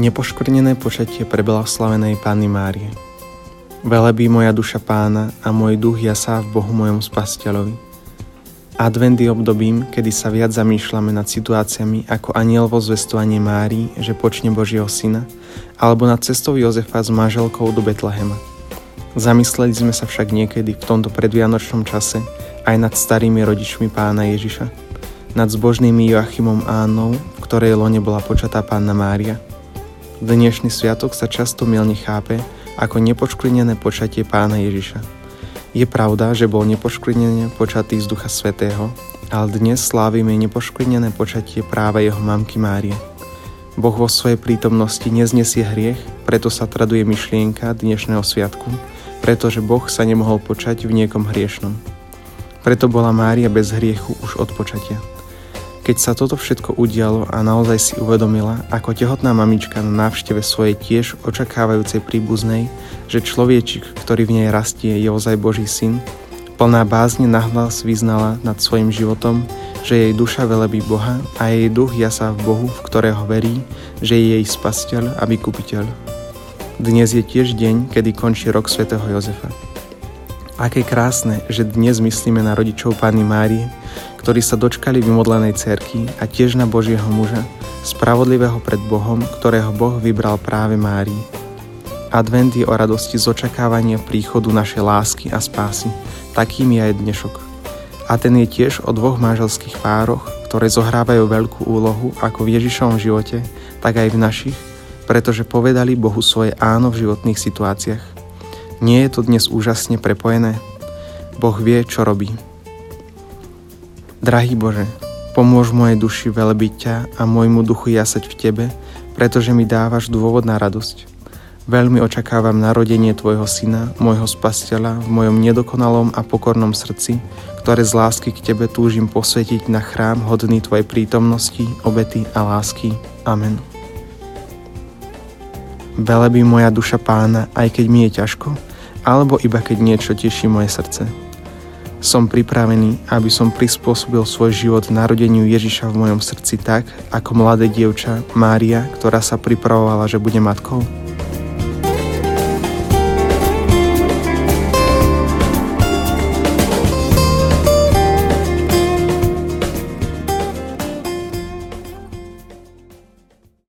Nepoškvrnené počatie preblahoslavenej Panny Márie. Velebí moja duša pána a môj duch jasá v Bohu mojom spasiteľovi. Advent je obdobím, kedy sa viac zamýšľame nad situáciami ako aniel vo zvestovanie Márii, že počne Božieho syna, alebo nad cestou Jozefa s manželkou do Betlehema. Zamysleli sme sa však niekedy v tomto predvianočnom čase aj nad starými rodičmi pána Ježiša, nad zbožnými Joachimom a Annou, v ktorej lone bola počatá pána Mária – Dnešný sviatok sa často milne chápe ako nepoškvrnené počatie pána Ježiša. Je pravda, že bol nepoškvrnené počatý z Ducha Svetého, ale dnes slávime nepoškvrnené počatie práve jeho mamky Márie. Boh vo svojej prítomnosti neznesie hriech, preto sa traduje myšlienka dnešného sviatku, pretože Boh sa nemohol počať v niekom hriešnom. Preto bola Mária bez hriechu už od počatia. Keď sa toto všetko udialo a naozaj si uvedomila, ako tehotná mamička na návšteve svojej tiež očakávajúcej príbuznej, že človečik, ktorý v nej rastie, je ozaj Boží syn, plná bázne nahlas vyznala nad svojim životom, že jej duša velebí Boha a jej duch jasá v Bohu, v ktorého verí, že je jej spasiteľ a vykupiteľ. Dnes je tiež deň, kedy končí rok svätého Jozefa. Aké krásne, že dnes myslíme na rodičov Pány Márie, ktorí sa dočkali vymodlenej cerky a tiež na Božieho muža, spravodlivého pred Bohom, ktorého Boh vybral práve Márii. Advent je o radosti z očakávania príchodu našej lásky a spásy, takým je aj dnešok. A ten je tiež o dvoch manželských pároch, ktoré zohrávajú veľkú úlohu ako v Ježišovom živote, tak aj v našich, pretože povedali Bohu svoje áno v životných situáciách. Nie je to dnes úžasne prepojené? Boh vie, čo robí. Drahý Bože, pomôž mojej duši velebiť ťa a môjmu duchu jasať v Tebe, pretože mi dávaš dôvod na radosť. Veľmi očakávam narodenie Tvojho Syna, môjho Spasiteľa, v mojom nedokonalom a pokornom srdci, ktoré z lásky k Tebe túžim posvetiť na chrám hodný Tvojej prítomnosti, obety a lásky. Amen. Velebí moja duša pána, aj keď mi je ťažko, alebo iba keď niečo teší moje srdce. Som pripravený, aby som prispôsobil svoj život narodeniu Ježiša v mojom srdci tak, ako mladé dievča Mária, ktorá sa pripravovala, že bude matkou?